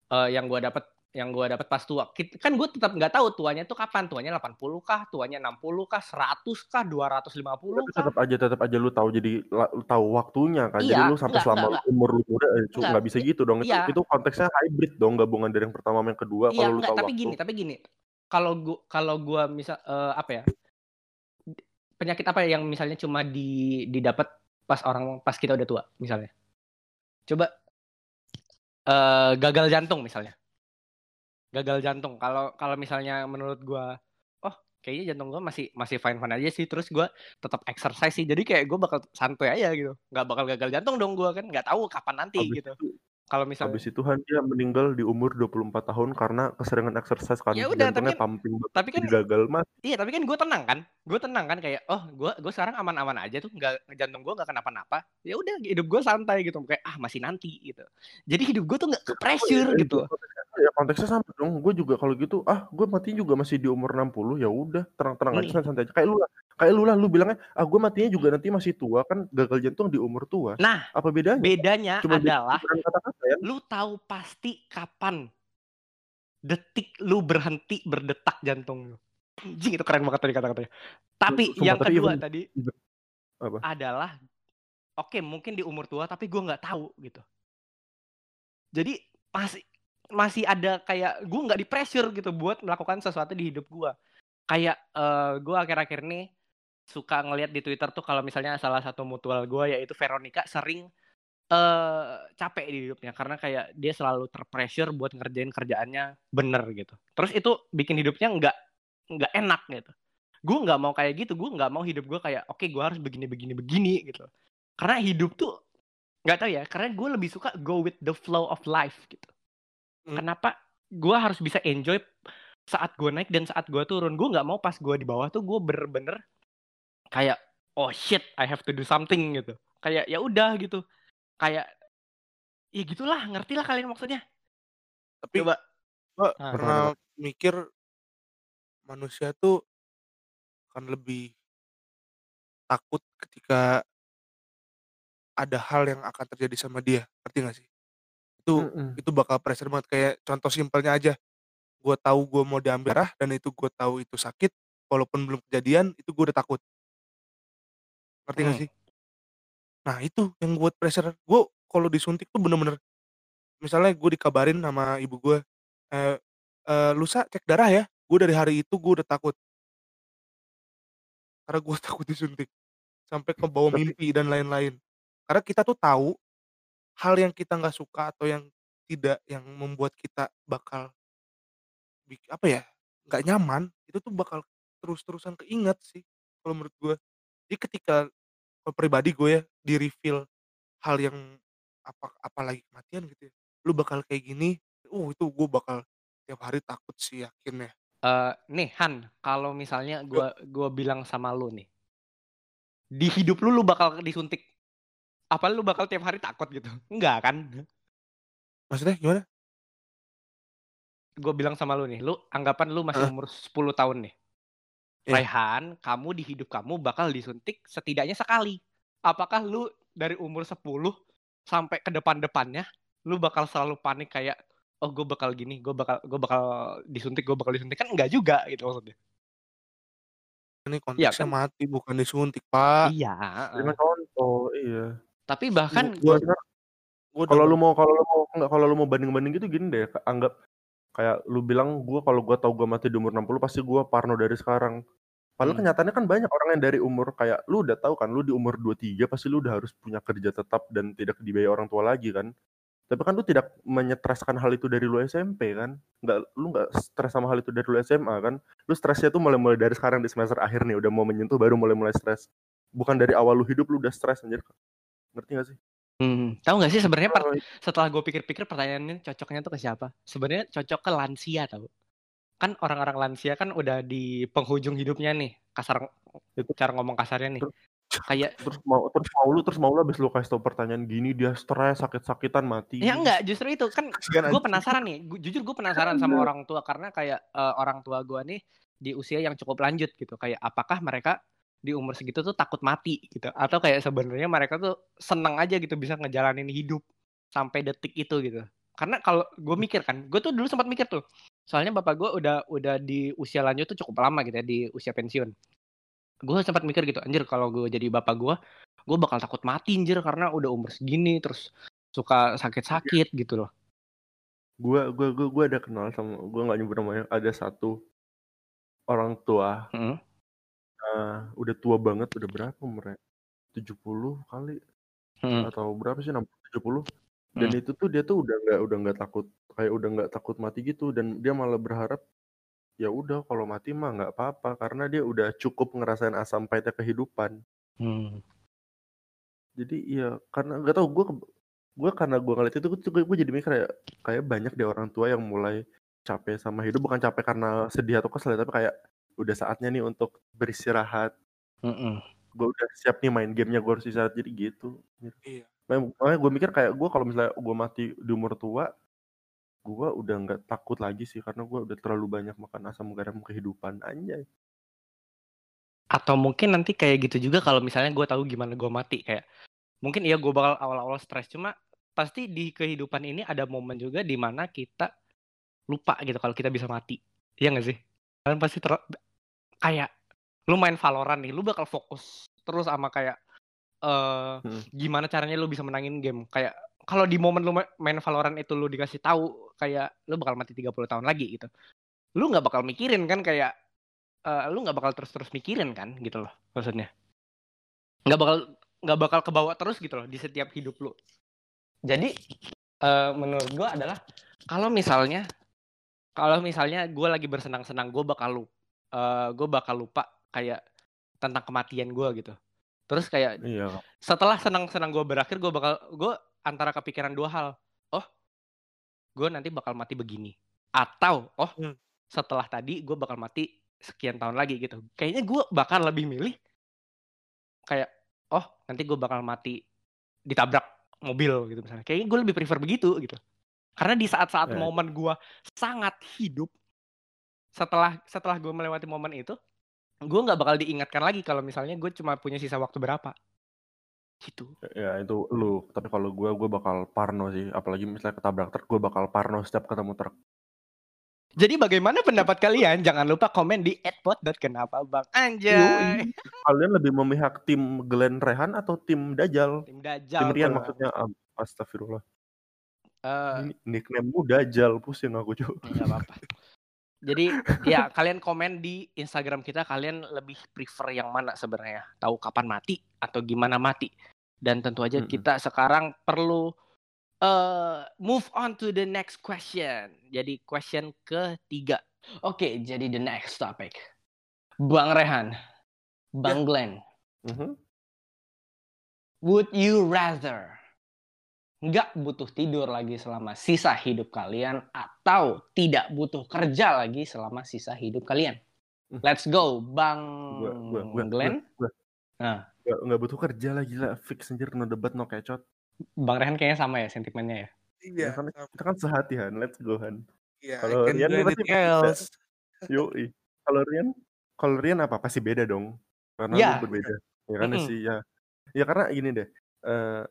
Eh yang gue dapat yang gue dapat pas tua kan gue tetap nggak tahu tuanya tuh kapan tuanya 80 kah tuanya 60 kah 100 kah 250 Tapi kah tetap aja tetap aja lu tahu jadi lu tahu waktunya kan. jadi Iya, lu sampai enggak, selama enggak, umur lu muda eh, nggak bisa gitu dong. Itu, Iya. itu konteksnya hybrid dong gabungan dari yang pertama sama yang kedua Iya kalau lu enggak, tahu tapi waktu. gini, tapi gini. Kalau gua kalau gua misal eh, apa ya? Penyakit apa yang misalnya cuma di didapat pas orang pas kita udah tua misalnya. Coba eh gagal jantung misalnya. Gagal jantung. Kalau kalau misalnya menurut gua oh, kayaknya jantung gua masih masih fine fine aja sih terus gua tetap exercise sih. Jadi kayak gua bakal santai aja gitu. nggak bakal gagal jantung dong gua kan. nggak tahu kapan nanti Habis gitu. itu, Kalau misalnya habis itu Han dia meninggal di umur 24 tahun karena keseringan exercise kan. Ya udah, tapi Jantungnya kan- pumping tapi kan gagal mati. Iya tapi kan gue tenang kan, gue tenang kan kayak oh gue gue sekarang aman-aman aja tuh nggak jantung gue nggak kenapa-napa, ya udah hidup gue santai gitu kayak ah masih nanti gitu. Jadi hidup gue tuh nggak ke pressure Ya, gitu. konteksnya- Ya konteksnya sama dong. Gue juga kalau gitu, ah gue mati juga masih di umur 60 ya udah tenang-tenang aja Nih. santai aja. Kayak lu lah, kayak lu lah lu bilangnya, ah gue matinya juga nanti masih tua kan gagal jantung di umur tua. Nah Apa bedanya? bedanya Cuma adalah ukuran kata-kata ya. lu tahu pasti kapan detik lu berhenti berdetak jantung lu. Anjing itu keren banget tadi kata-katanya. Tapi Sumpah, yang tapi kedua tadi apa? adalah oke mungkin di umur tua tapi gue nggak tahu gitu. Jadi masih masih ada kayak gue nggak di pressure gitu buat melakukan sesuatu di hidup gue. Kayak eh gue akhir-akhir ini suka ngelihat di Twitter tuh kalau misalnya salah satu mutual gue yaitu Veronica sering eh capek di hidupnya karena kayak dia selalu terpressure buat ngerjain kerjaannya bener gitu. Terus itu bikin hidupnya nggak nggak enak gitu. Gue nggak mau kayak gitu. Gue nggak mau hidup gue kayak oke gue harus begini begini begini gitu. Karena hidup tuh nggak tahu ya. Karena gue lebih suka go with the flow of life gitu. Hmm. Kenapa gue harus bisa enjoy saat gue naik dan saat gue turun. Gue nggak mau pas gue di bawah tuh gue bener-bener kayak oh shit I have to do something gitu. Kayak ya udah gitu. Kayak ya gitulah ngerti lah kalian maksudnya. Tapi Coba gua Ah. pernah mikir manusia tuh akan lebih takut ketika ada hal yang akan terjadi sama dia, ngerti gak sih? Itu Mm-mm. itu bakal pressure banget kayak contoh simpelnya aja. Gue tahu gue mau diambil darah dan itu gue tahu itu sakit, walaupun belum kejadian itu gue udah takut. Ngerti gak Hmm. sih? Nah itu yang buat pressure. Gue kalau disuntik tuh bener-bener, misalnya gue dikabarin sama ibu gue, eh, eh, lusa cek darah ya. Gue dari hari itu gue udah takut. Karena gue takut disuntik. Sampai ke bawah Tapi- mimpi dan lain-lain. Karena kita tuh tahu hal yang kita nggak suka atau yang tidak yang membuat kita bakal bik- apa ya nggak nyaman itu tuh bakal terus-terusan keinget sih kalau menurut gue. Jadi ketika kalau pribadi gue ya di reveal hal yang apa apalagi kematian gitu ya, lu bakal kayak gini, uh itu gue bakal tiap hari takut sih yakin ya. Eh, nih Han, kalau misalnya gua gua bilang sama lu nih, di hidup lu lu bakal disuntik, apa lu bakal tiap hari takut gitu? Enggak kan? Maksudnya gimana? Gue bilang sama lu nih, lu anggapan lu masih Heeh. umur 10 tahun nih. Iya. Raihan, kamu di hidup kamu bakal disuntik setidaknya sekali. Apakah lu dari umur 10 sampai ke depan-depannya, lu bakal selalu panik kayak oh gue bakal gini, gue bakal gue bakal disuntik, gue bakal disuntik kan enggak juga gitu maksudnya. Ini konteksnya kan? mati bukan disuntik pak. Iya. Dengan contoh, iya. Tapi bahkan Gua- Gua- kalau lu mau kalau lu mau nggak kalau lu mau banding-banding gitu gini deh anggap kayak lu bilang gua kalau gua tahu gua mati di umur 60 pasti gua parno dari sekarang. Padahal Hmm. kenyataannya kan banyak orang yang dari umur kayak lu udah tahu kan lu di umur 23 pasti lu udah harus punya kerja tetap dan tidak dibayar orang tua lagi kan. Tapi kan lu tidak menyetreskan hal itu dari lu SMP kan. Nggak lu nggak stres sama hal itu dari lu SMA kan. Lu stresnya tuh mulai mulai dari sekarang di semester akhir nih udah mau menyentuh baru mulai mulai stres. Bukan dari awal lu hidup lu udah stres anjir ngerti gak sih Hmm, tahu nggak sih sebenarnya per- setelah gue pikir-pikir pertanyaannya cocoknya tuh ke siapa? Sebenarnya cocok ke lansia tau. Kan orang-orang lansia kan udah di penghujung hidupnya nih, kasar Itu. cara ngomong kasarnya nih. Terus- Kayak terus mau terus mau lu terus mau lu abis lu kasih tau pertanyaan gini dia stres sakit-sakitan mati ya enggak, justru itu kan gue penasaran nih. Gua- jujur gue penasaran sama orang tua karena kayak eh, orang tua gue nih di usia yang cukup lanjut gitu. Kayak apakah mereka di umur segitu tuh takut mati gitu. Atau kayak sebenarnya mereka tuh seneng aja gitu bisa ngejalanin hidup sampai detik itu gitu. Karena kalau gue mikir kan gue tuh dulu sempat mikir tuh soalnya bapak gue udah udah di usia lanjut tuh cukup lama gitu ya di usia pensiun. Gue sempat mikir gitu anjir kalau gue jadi bapak gue gue bakal takut mati anjir karena udah umur segini terus suka sakit-sakit gitu loh. Gua gua gua gua ada kenal sama gua nggak nyebut namanya ada satu orang tua Heeh. eh, udah tua banget udah berapa umurnya? 70 kali. Heeh. atau berapa sih 60 70 dan Hmm. itu tuh dia tuh udah nggak udah nggak takut kayak udah nggak takut mati gitu. Dan dia malah berharap ya udah kalau mati mah nggak apa-apa. Karena dia udah cukup ngerasain asam pahitnya kehidupan. Hmm. jadi iya karena nggak tahu gue gue karena gue ngeliat itu gue, gue jadi mikir ya kayak banyak deh orang tua yang mulai capek sama hidup. Bukan capek karena sedih atau kesel ya, tapi kayak udah saatnya nih untuk beristirahat. Heeh. gue udah siap nih main gamenya gue harus istirahat jadi gitu Iya. makanya gue mikir kayak gue kalau misalnya gue mati di umur tua gue udah nggak takut lagi sih karena gue udah terlalu banyak makan asam garam kehidupan anjay. Atau mungkin nanti kayak gitu juga kalau misalnya gue tahu gimana gue mati kayak mungkin iya gue bakal awal-awal stres cuma pasti di kehidupan ini ada momen juga di mana kita lupa gitu kalau kita bisa mati. Iya gak sih? Kalian pasti ter kayak lu main Valorant nih lu bakal fokus terus sama kayak eh Hmm. gimana caranya lu bisa menangin game. Kayak kalau di momen lu ma- main Valorant itu lu dikasih tahu kayak lu bakal mati 30 tahun lagi gitu. Lu nggak bakal mikirin kan kayak eh, lu nggak bakal terus-terus mikirin kan gitu loh maksudnya. Nggak bakal nggak bakal kebawa terus gitu loh di setiap hidup lu. Jadi eh, menurut gua adalah kalau misalnya kalau misalnya gue lagi bersenang-senang gue bakal lupa gue bakal lupa kayak tentang kematian gue gitu. Terus kayak iya. setelah senang-senang gue berakhir gue bakal gue antara kepikiran dua hal. Oh gue nanti bakal mati begini. Atau oh Hmm. setelah tadi gue bakal mati sekian tahun lagi gitu. Kayaknya gue bakal lebih milih kayak oh nanti gue bakal mati ditabrak mobil gitu misalnya. Kayaknya gue lebih prefer begitu gitu. Karena di saat-saat Ya. momen gue sangat hidup setelah setelah gue melewati momen itu gue nggak bakal diingatkan lagi kalau misalnya gue cuma punya sisa waktu berapa. Gitu. Ya itu lu. Tapi kalau gue gue bakal parno sih. Apalagi misalnya ketabrak truk gue bakal parno setiap ketemu truk. Jadi bagaimana pendapat kalian? Jangan lupa komen di @pod.kenapa bang. Anjay. kalian lebih memihak tim Glenn Rehan atau tim Dajjal? Tim Dajjal. tim Rian maksudnya Am- astagfirullah. Eh, Ini nickname-mu Dajjal. Pusing aku cuy nggak apa-apa. Jadi ya kalian komen di Instagram kita kalian lebih prefer yang mana sebenarnya? Tahu kapan mati atau gimana mati? Dan tentu aja Mm-mm. kita sekarang perlu eh move on to the next question. Jadi question ketiga. Oke, jadi the next topic. Bang Rehan, Bang Glenn, Mhm. would you rather nggak butuh tidur lagi selama sisa hidup kalian atau tidak butuh kerja lagi selama sisa hidup kalian? Hmm. Let's go, Bang gua gua gua Glenn. gua, Nah. nggak nggak butuh kerja lah gila fix anjir no debat no kecot Bang Rehan kayaknya sama ya sentimennya ya. Iya. Ya kan, kita kan sehati Han let's go Han Iya. Kalau I can Rian pasti else. Yoi. Kalau Rian, kalau Rian apa pasti beda dong. Karena Ya. lu berbeda. Ya kan Mm-mm. sih ya. Ya karena gini deh. Eh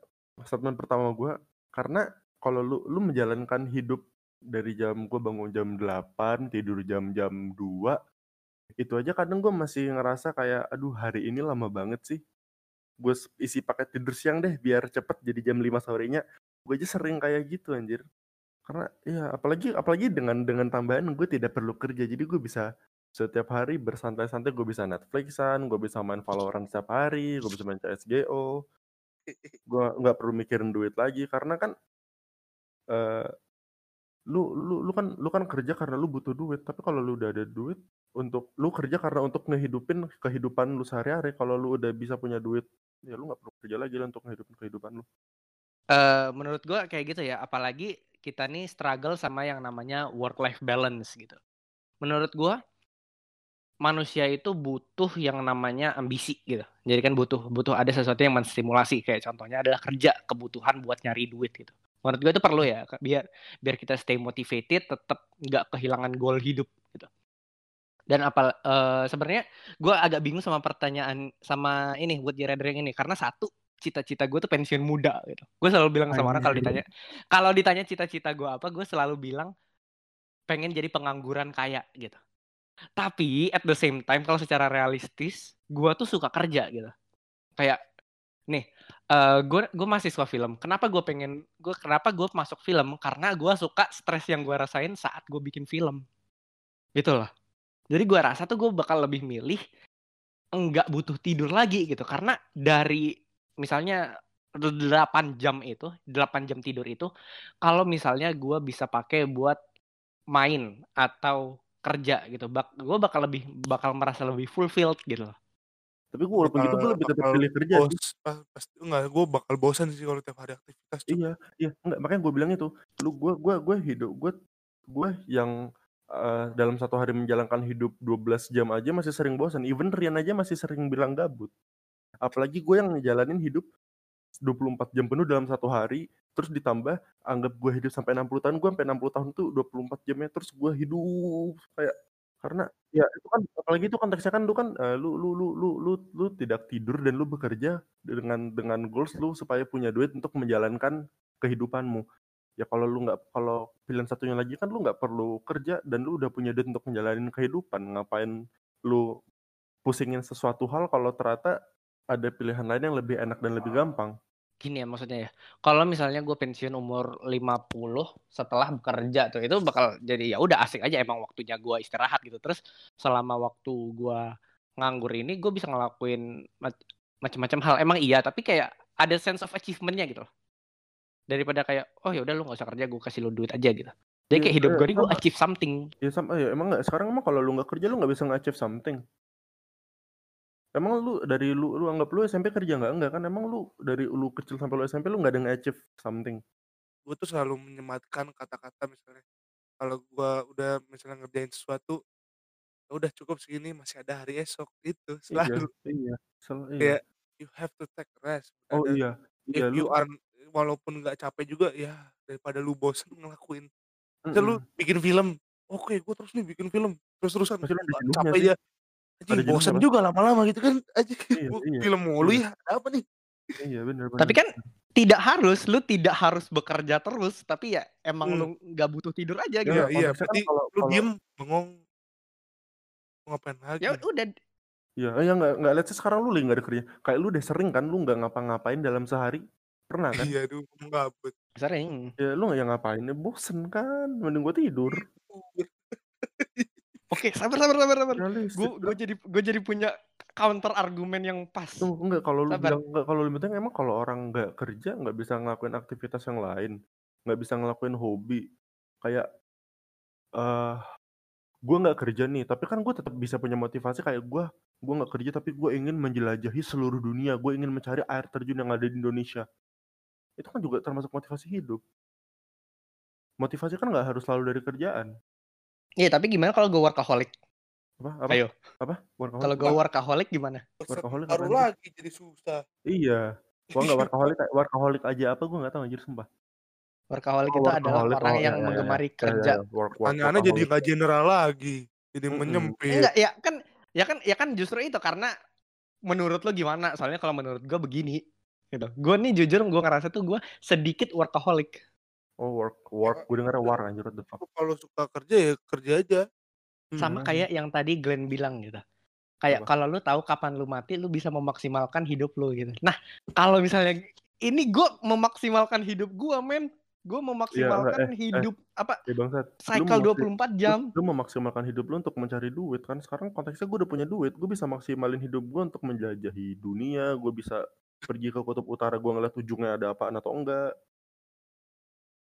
statement pertama gua karena kalau lu lu menjalankan hidup dari jam gua bangun jam 8, tidur jam-jam 2 itu aja kadang gua masih ngerasa kayak aduh hari ini lama banget sih. Gue isi paket tidur siang deh biar cepet jadi jam 5 sorenya. Gue aja sering kayak gitu anjir karena ya apalagi apalagi dengan dengan tambahan gue tidak perlu kerja jadi gue bisa setiap hari bersantai-santai gue bisa Netflixan gue bisa main Valorant setiap hari gue bisa main CSGO gue nggak perlu mikirin duit lagi karena kan eh lu lu lu kan lu kan kerja karena lu butuh duit tapi kalau lu udah ada duit untuk lu kerja karena untuk ngehidupin kehidupan lu sehari-hari. Kalau lu udah bisa punya duit, ya lu nggak perlu kerja lagi lah untuk ngehidupin kehidupan lu. Eh, menurut gua kayak gitu ya, apalagi kita nih struggle sama yang namanya work life balance gitu. Menurut gua manusia itu butuh yang namanya ambisi gitu. Jadi kan butuh butuh ada sesuatu yang menstimulasi kayak contohnya adalah kerja, kebutuhan buat nyari duit gitu. Menurut gue itu perlu ya biar biar kita stay motivated, tetap nggak kehilangan goal hidup gitu. Dan apa uh, sebenarnya gue agak bingung sama pertanyaan sama ini buat Jared ini karena satu cita-cita gue tuh pensiun muda gitu. Gue selalu bilang sama orang kalau ditanya kalau ditanya cita-cita gue apa, gue selalu bilang pengen jadi pengangguran kaya gitu. Tapi at the same time kalau secara realistis, gue tuh suka kerja gitu. Kayak nih, uh, gue gue mahasiswa film. Kenapa gue pengen gue kenapa gue masuk film? Karena gue suka stres yang gue rasain saat gue bikin film. Gitu loh. Jadi gue rasa tuh gue bakal lebih milih enggak butuh tidur lagi gitu karena dari misalnya 8 jam itu, 8 jam tidur itu kalau misalnya gue bisa pakai buat main atau kerja gitu. Bak gue bakal lebih bakal merasa lebih fulfilled gitu loh. Tapi gue walaupun gitu gue lebih tetap pilih kerja bos, pasti enggak gue bakal bosan sih kalau tiap hari aktivitas cuman. iya iya enggak makanya gue bilang itu. Lu gue gue gue hidup gue gue yang uh, dalam satu hari menjalankan hidup 12 jam aja masih sering bosan even Rian aja masih sering bilang gabut. Apalagi gue yang ngejalanin hidup 24 jam penuh dalam satu hari terus ditambah anggap gue hidup sampai 60 tahun gue sampai 60 tahun tuh 24 jamnya terus gue hidup kayak karena ya itu kan apalagi itu konteksnya kan lu kan uh, lu, lu lu lu lu lu tidak tidur dan lu bekerja dengan dengan goals lu supaya punya duit untuk menjalankan kehidupanmu. Ya kalau lu nggak kalau pilihan satunya lagi kan lu nggak perlu kerja dan lu udah punya duit untuk menjalani kehidupan. Ngapain lu pusingin sesuatu hal kalau ternyata ada pilihan lain yang lebih enak dan lebih gampang gini ya maksudnya ya. Kalau misalnya gue pensiun umur 50 setelah bekerja tuh itu bakal jadi ya udah asik aja emang waktunya gue istirahat gitu. Terus selama waktu gue nganggur ini gue bisa ngelakuin macam-macam hal. Emang iya, tapi kayak ada sense of achievementnya gitu. Daripada kayak oh ya udah lu gak usah kerja gue kasih lu duit aja gitu. Jadi kayak iya, hidup gue ini gue achieve something. Ya sama ya emang gak sekarang emang kalau lu nggak kerja lu nggak bisa nge-achieve something. Emang lu dari lu lu anggap lu SMP kerja nggak? Enggak kan? Emang lu dari lu kecil sampai lu SMP lu nggak ada nge-achieve something? Gue tuh selalu menyematkan kata-kata misalnya, kalau gua udah misalnya ngerjain sesuatu, ya udah cukup segini masih ada hari esok, itu Iya selalu. iya, sel iya. Kayak you have to take rest, Oh iya, iya if you are walaupun nggak capek juga ya daripada lu bosen ngelakuin. Misal lu bikin film, oke gue terus nih bikin film, terus-terusan, capek ya Anjing bosen juga lama-lama gitu kan, aja iya, iya, film mulu iya. ya, ada apa nih? Iya benar Tapi kan tidak harus, lu tidak harus bekerja terus, tapi ya emang hmm. lu nggak butuh tidur aja gitu. Iya, iya, berarti kan kalau, lu kalau... diem bengong mau ngapain lagi? Ya udah. Iya, ya nggak nggak lihat sekarang lu lagi nggak ada kerja. Kayak lu udah sering kan lu nggak ngapa-ngapain dalam sehari, pernah kan? Iya, aduh, gabut. Sering. Ya lu nggak yang ngapain, ya bosen kan, mending gua tidur. Oke, sabar sabar sabar sabar. Gue gue jadi gue jadi punya counter argumen yang pas. Tuh, enggak kalau lu bilang enggak kalau lu bilang emang kalau orang nggak kerja nggak bisa ngelakuin aktivitas yang lain, nggak bisa ngelakuin hobi. Kayak eh uh, gue nggak kerja nih, tapi kan gue tetap bisa punya motivasi kayak gue gue nggak kerja tapi gue ingin menjelajahi seluruh dunia, gue ingin mencari air terjun yang ada di Indonesia. Itu kan juga termasuk motivasi hidup. Motivasi kan nggak harus selalu dari kerjaan. Iya, tapi gimana kalau gue workaholic? Apa? Apa? Ayo. Apa? Workaholic. Kalau gue workaholic gimana? Workaholic baru lagi jadi susah. Iya. Gua enggak workaholic, workaholic aja apa gue nggak tahu anjir sumpah. Workaholic oh, itu adalah orang oh, yang ya, mengemari ya, kerja. Ya, ya, jadi nggak general lagi, jadi mm -hmm. menyempit. Enggak, ya kan, ya kan, ya kan justru itu karena menurut lo gimana? Soalnya kalau menurut gue begini, gitu. Gue nih jujur gue ngerasa tuh gue sedikit workaholic. Oh work work, gue denger war anjir what the fuck. Kalau suka kerja ya kerja aja. Sama hmm. kayak yang tadi Glenn bilang gitu. Kayak kalau lu tahu kapan lu mati, lu bisa memaksimalkan hidup lu gitu. Nah, kalau misalnya ini gue memaksimalkan hidup gue, men. Gue iya, memaksimalkan ya, eh, hidup eh, apa? Ya bangsat. Cycle 24 jam. Lu, lu memaksimalkan hidup lu untuk mencari duit kan. Sekarang konteksnya gue udah punya duit, gue bisa maksimalin hidup gue untuk menjelajahi dunia, gue bisa pergi ke kutub utara gue ngeliat ujungnya ada apaan atau enggak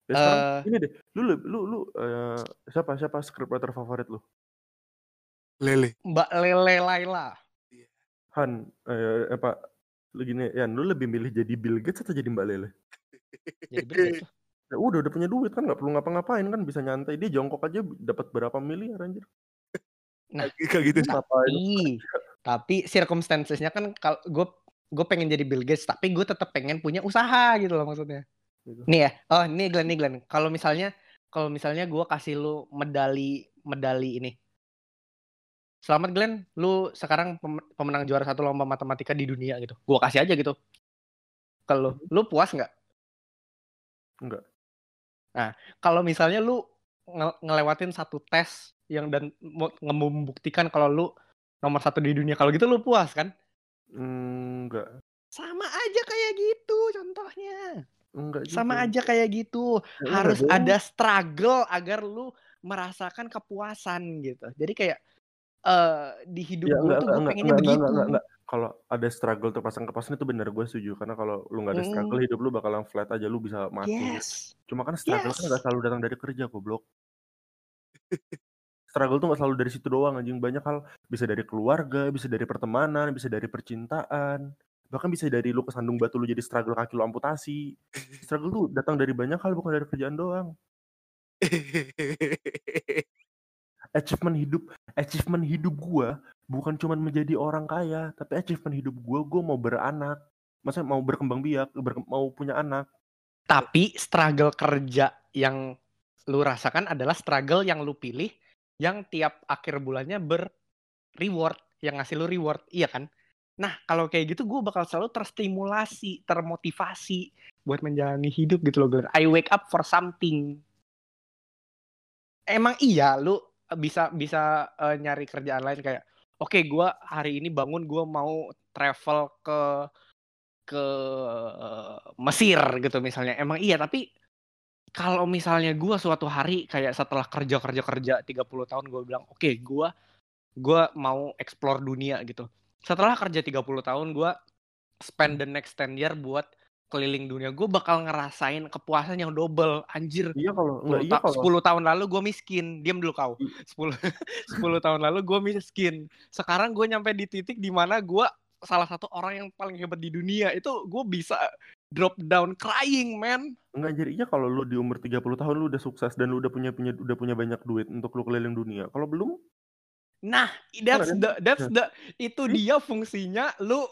Ya sekarang uh, ini deh, lu lu lu, uh, siapa siapa scriptwriter favorit lu? Lele. Mbak Lele Laila. Han, eh, apa lu gini ya lu lebih milih jadi Bill Gates atau jadi Mbak Lele? Jadi Bill Gates tuh. Ya udah udah punya duit kan nggak perlu ngapa-ngapain kan bisa nyantai dia jongkok aja dapat berapa miliar anjir. Nah, Kayak gitu. Ngapain? Tapi, tapi circumstancesnya kan kalau gue gue pengen jadi Bill Gates, tapi gue tetap pengen punya usaha gitu loh maksudnya. Gitu. Nih ya, oh nih Glenn nih Glenn. Kalau misalnya kalau misalnya gue kasih lu medali medali ini. Selamat Glenn, lu sekarang pem- pemenang juara satu lomba matematika di dunia gitu. Gue kasih aja gitu. Kalau lu puas nggak? Enggak. Nah, kalau misalnya lu nge- ngelewatin satu tes yang dan membuktikan kalau lu nomor satu di dunia, kalau gitu lu puas kan? Enggak. Sama aja kayak gitu contohnya. Enggak juga. Sama aja kayak gitu. Ya Harus dong. ada struggle agar lu merasakan kepuasan gitu. Jadi kayak eh di hidup Ya gue enggak tuh enggak gue enggak pengennya enggak enggak begitu. enggak, enggak. Kalau ada struggle terpasang kepasan itu benar gue setuju karena kalau lu nggak ada Mm. struggle hidup lu bakalan flat aja lu bisa mati. Yes. Cuma kan struggle kan Yes. nggak selalu datang dari kerja goblok. struggle tuh nggak selalu dari situ doang anjing banyak hal bisa dari keluarga, bisa dari pertemanan, bisa dari percintaan, bahkan bisa dari lu kesandung batu lu jadi struggle kaki lu amputasi. Struggle tuh datang dari banyak hal bukan dari kerjaan doang. Achievement hidup, achievement hidup gua bukan cuma menjadi orang kaya, tapi achievement hidup gua gua mau beranak. Maksudnya mau berkembang biak, ber- mau punya anak. Tapi struggle kerja yang lu rasakan adalah struggle yang lu pilih yang tiap akhir bulannya ber reward, yang ngasih lu reward, iya kan? Nah, kalau kayak gitu gue bakal selalu terstimulasi, termotivasi buat menjalani hidup gitu loh, Glenn. I wake up for something. Emang iya lu bisa bisa eh, nyari kerjaan lain kayak oke gua hari ini bangun gua mau travel ke ke eh, Mesir gitu misalnya. Emang iya, tapi kalau misalnya gua suatu hari kayak setelah kerja kerja kerja 30 tahun gue bilang oke gua gua mau explore dunia gitu. Setelah kerja 30 tahun gua spend the next 10 year buat keliling dunia. Gue bakal ngerasain kepuasan yang double anjir. Iya kalau 10, enggak iya kalau 10 tahun lalu gue miskin. Diam dulu kau. 10 10 tahun lalu gue miskin. Sekarang gue nyampe di titik di mana gue salah satu orang yang paling hebat di dunia. Itu gue bisa drop down crying, man. Enggak jadi iya kalau lu di umur 30 tahun lu udah sukses dan lu udah punya punya udah punya banyak duit untuk lu keliling dunia. Kalau belum Nah, that's the that's the itu dia fungsinya lu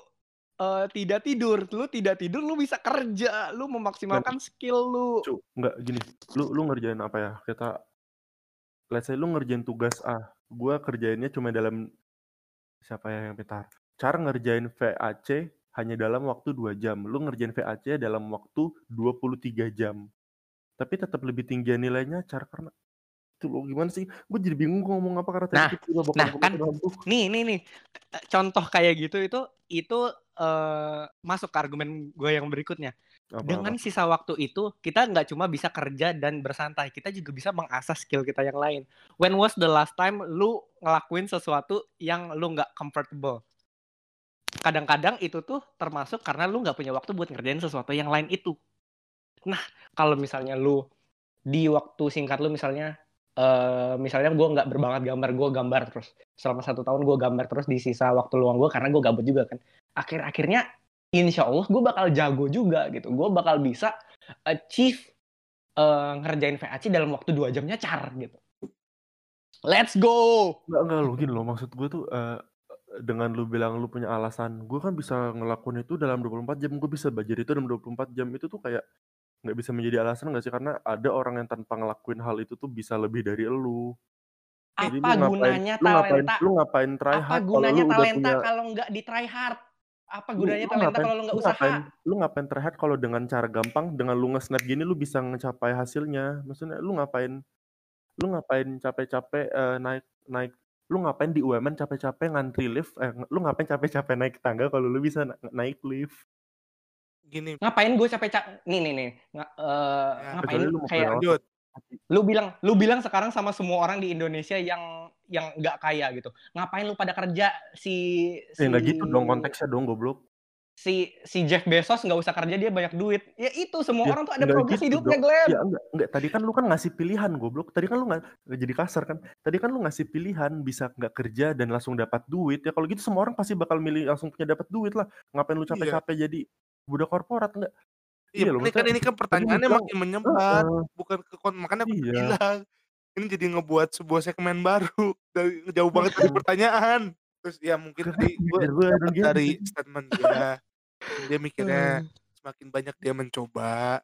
eh, tidak tidur. Lu tidak tidur lu bisa kerja, lu memaksimalkan skill lu. cu enggak gini. Lu lu ngerjain apa ya? Kita let's say lu ngerjain tugas A. Gua kerjainnya cuma dalam siapa ya yang pintar? Cara ngerjain VAC hanya dalam waktu 2 jam. Lu ngerjain VAC dalam waktu 23 jam. Tapi tetap lebih tinggi nilainya cara karena itu lo gimana sih? Gue jadi bingung gua ngomong apa karena tadi Nah, bakal nah, kan. Nih, nih, nih. Contoh kayak gitu itu itu eh, masuk ke argumen gue yang berikutnya. Apa, Dengan apa? sisa waktu itu, kita nggak cuma bisa kerja dan bersantai, kita juga bisa mengasah skill kita yang lain. When was the last time lu ngelakuin sesuatu yang lu nggak comfortable? Kadang-kadang itu tuh termasuk karena lu nggak punya waktu buat ngerjain sesuatu yang lain itu. Nah, kalau misalnya lu di waktu singkat lu misalnya eh misalnya gue nggak berbakat gambar gue gambar terus. Selama satu tahun gue gambar terus di sisa waktu luang gue karena gue gabut juga kan. Akhir-akhirnya insya Allah gue bakal jago juga gitu. Gue bakal bisa achieve eh, ngerjain VAC dalam waktu dua jamnya car gitu. Let's go! Enggak, enggak lo gini loh maksud gue tuh eh, dengan lu bilang lu punya alasan gue kan bisa ngelakuin itu dalam 24 jam. Gue bisa belajar itu dalam 24 jam. Itu tuh kayak nggak bisa menjadi alasan nggak sih? Karena ada orang yang tanpa ngelakuin hal itu tuh bisa lebih dari lu. Jadi apa lu ngapain gunanya lu ngapain talenta? lu ngapain try apa hard kalau gunanya udah talenta punya kalau nggak di try hard? Apa gunanya lu talenta ngapain kalau lu nggak usaha? ngapain lu ngapain try hard kalau dengan cara gampang dengan lu nge-snap gini lu bisa mencapai hasilnya. Maksudnya lu ngapain lu ngapain capek-capek eh, naik naik lu ngapain di UMN capek-capek ngantri lift eh, lu ngapain capek-capek naik tangga kalau lu bisa na- naik lift Gini, ngapain gue capek cap nih nih nih. Nga- eh, Ya, ngapain? Lu mau kayak lanjut. lu bilang lu bilang sekarang sama semua orang di Indonesia yang yang nggak kaya gitu. Ngapain lu pada kerja si si Ya nggak gitu dong konteksnya dong goblok. Si si Jeff Bezos nggak usah kerja dia banyak duit. Ya itu semua Ya, orang tuh ada progres gitu hidupnya, dong. Glenn. Ya enggak, enggak. Tadi kan lu kan ngasih pilihan goblok. Tadi kan lu nggak jadi kasar kan. Tadi kan lu ngasih pilihan bisa nggak kerja dan langsung dapat duit. Ya kalau gitu semua orang pasti bakal milih langsung punya dapat duit lah. Ngapain lu Iya. capek-capek jadi budak korporat enggak? Iya, loh, ini kan ini kan pertanyaannya bilang makin menyebar, heeh, bukan ke makanya aku iya. bilang, ini jadi ngebuat sebuah segmen baru dari jauh banget dari pertanyaan. Terus ya mungkin tadi gue dari statement dia, dia mikirnya semakin banyak dia mencoba,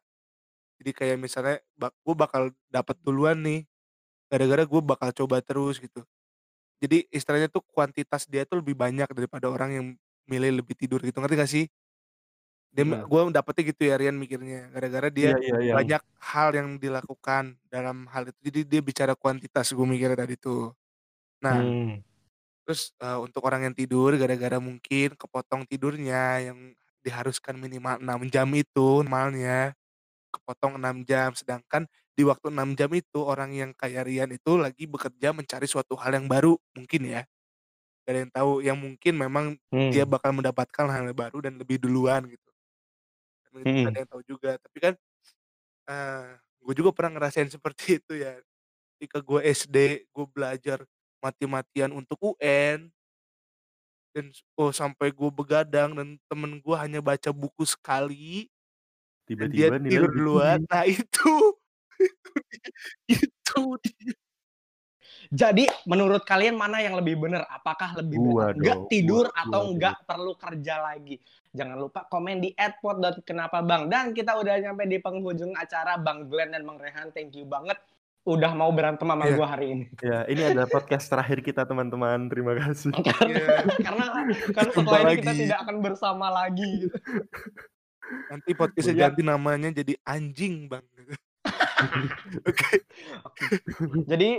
jadi kayak misalnya bak gue bakal dapat duluan nih, gara-gara gue bakal coba terus gitu. Jadi istilahnya tuh kuantitas dia tuh lebih banyak daripada orang yang milih lebih tidur gitu, ngerti gak sih? Dia Mhm. gue dapetnya gitu ya Rian mikirnya, gara-gara dia Iya iya iya. banyak hal yang dilakukan dalam hal itu, jadi dia bicara kuantitas gue mikirnya tadi tuh. Nah, Hmm. Terus, eee, untuk orang yang tidur gara-gara mungkin kepotong tidurnya yang diharuskan minimal 6 jam itu normalnya, kepotong 6 jam, sedangkan di waktu 6 jam itu orang yang kayak Rian itu lagi bekerja mencari suatu hal yang baru, mungkin ya. Gak ada yang tahu, yang mungkin memang dia Hmm. bakal mendapatkan hal yang baru dan lebih duluan gitu. Dan itu gak ada Hmm. yang tahu juga, tapi kan, eee, gue juga pernah ngerasain seperti itu ya. Ketika gue SD, gue belajar mati-matian untuk UN. Dan oh sampai gue begadang dan temen gue hanya baca buku sekali dan dia Tiba-tiba nilai tidur duluan. Nah itu, itu dia itu dia. Jadi menurut kalian mana yang lebih benar? Apakah lebih benar nggak dong, tidur gua atau gua nggak perlu kerja lagi? Jangan lupa komen di @pod.kenapabang dan kita udah nyampe di penghujung acara Bang Glenn dan Bang Rehan. Thank you banget udah mau berantem sama Iya. gua hari ini. Ya, ini adalah podcast terakhir kita teman-teman. Terima kasih. karena Iya. karena karena setelah ini kita tidak akan bersama lagi gitu. Nanti podcastnya ganti namanya jadi anjing Bang. Oke. Jadi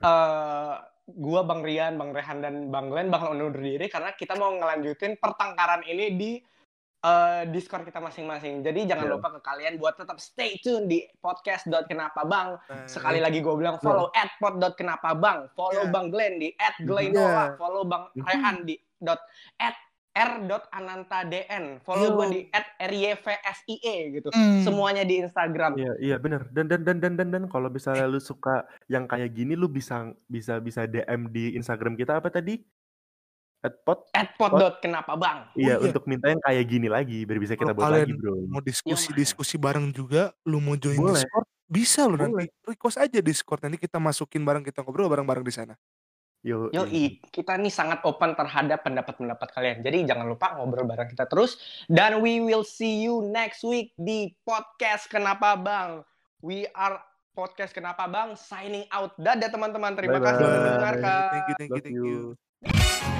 eh gua Bang Rian, Bang Rehan dan Bang Glenn bakal undur diri karena kita mau ngelanjutin pertengkaran ini di eh, Discord kita masing-masing. Jadi jangan Iya. lupa ke kalian buat tetap stay tune di podcast.kenapabang. Nah, Sekali lagi gue bilang follow at pod.kenapabang. Follow Iya. Bang Glenn di at Glenola. Follow Bang Rehan di dot at r.anantadn. Follow Yo. gue di at ryvsie gitu. Hmm. Semuanya di Instagram. Iya, iya bener. Dan dan dan dan dan dan kalau misalnya lu suka yang kayak gini lu bisa bisa bisa DM di Instagram kita apa tadi? Atpot. At pod.kenapabang. Iya, iya. untuk minta yang kayak gini lagi biar bisa kita buat lagi, kalian Bro. mau Iya, diskusi-diskusi bareng juga, lu mau join Boleh. Discord, bisa lo nanti. Request aja Discord, nanti kita masukin bareng, kita ngobrol bareng-bareng di sana. Yo. Yoi, kita nih sangat open terhadap pendapat-pendapat kalian. Jadi jangan lupa ngobrol bareng kita terus. Dan we will see you next week di podcast Kenapa Bang. We are podcast Kenapa Bang signing out. Dadah teman-teman. Terima kasih Bye-bye. sudah mendengarkan. Thank you, thank you, thank you. you.